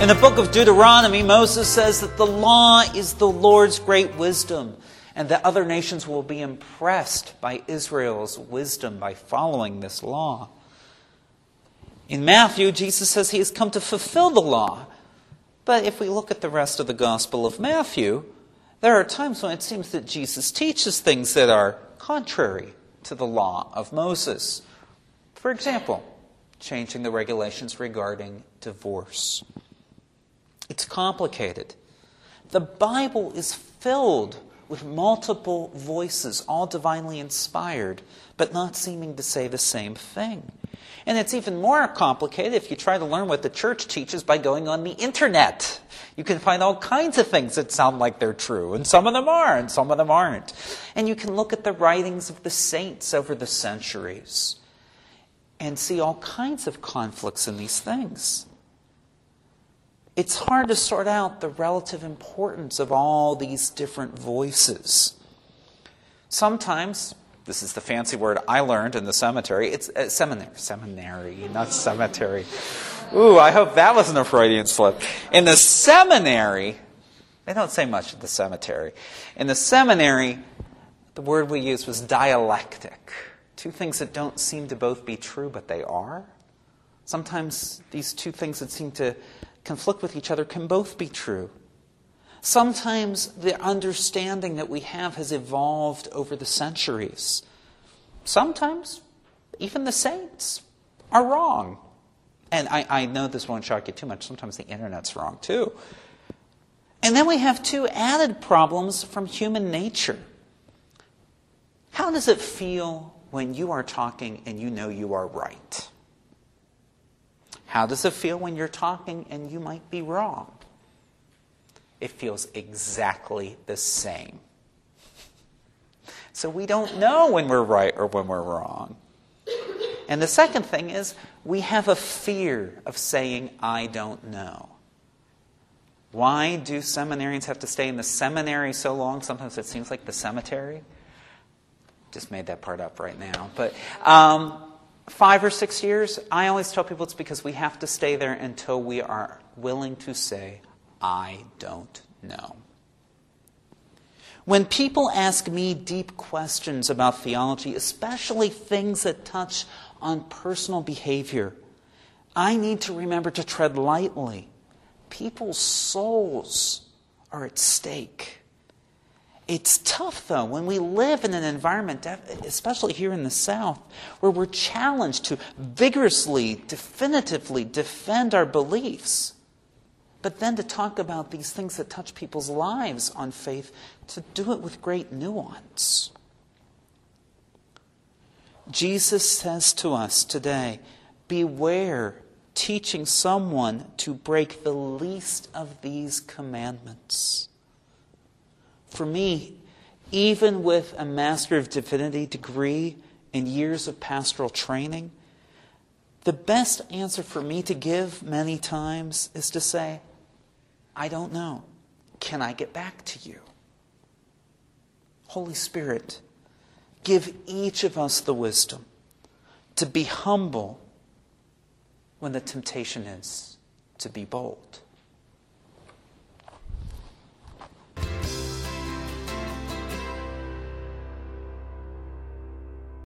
In the book of Deuteronomy, Moses says that the law is the Lord's great wisdom, and that other nations will be impressed by Israel's wisdom by following this law. In Matthew, Jesus says he has come to fulfill the law. But if we look at the rest of the Gospel of Matthew, there are times when it seems that Jesus teaches things that are contrary to the law of Moses. For example, changing the regulations regarding divorce. It's complicated. The Bible is filled with multiple voices, all divinely inspired, but not seeming to say the same thing. And it's even more complicated if you try to learn what the church teaches by going on the internet. You can find all kinds of things that sound like they're true, and some of them are, and some of them aren't. And you can look at the writings of the saints over the centuries and see all kinds of conflicts in these things it's hard to sort out the relative importance of all these different voices. Sometimes, this is the fancy word I learned in the cemetery, it's uh, seminary, seminary, not cemetery. Ooh, I hope that wasn't a Freudian slip. In the seminary, they don't say much at the cemetery. In the seminary, the word we used was dialectic. Two things that don't seem to both be true, but they are. Sometimes these two things that seem to conflict with each other can both be true. Sometimes the understanding that we have has evolved over the centuries. Sometimes even the saints are wrong. And I, I, know this won't shock you too much. Sometimes the internet's wrong too. And then we have two added problems from human nature. How does it feel when you are talking and you know you are right? How does it feel when you're talking and you might be wrong? It feels exactly the same. So we don't know when we're right or when we're wrong. And the second thing is, we have a fear of saying, I don't know. Why do seminarians have to stay in the seminary so long? Sometimes it seems like the cemetery. Just made that part up right now. But um, five or six years, I always tell people it's because we have to stay there until we are willing to say, I don't know. When people ask me deep questions about theology, especially things that touch on personal behavior, I need to remember to tread lightly. People's souls are at stake. It's tough, though, when we live in an environment, especially here in the South, where we're challenged to vigorously, definitively defend our beliefs. But then to talk about these things that touch people's lives on faith, to do it with great nuance. Jesus says to us today beware teaching someone to break the least of these commandments. For me, even with a Master of Divinity degree and years of pastoral training, the best answer for me to give many times is to say, I don't know. Can I get back to you? Holy Spirit, give each of us the wisdom to be humble when the temptation is to be bold.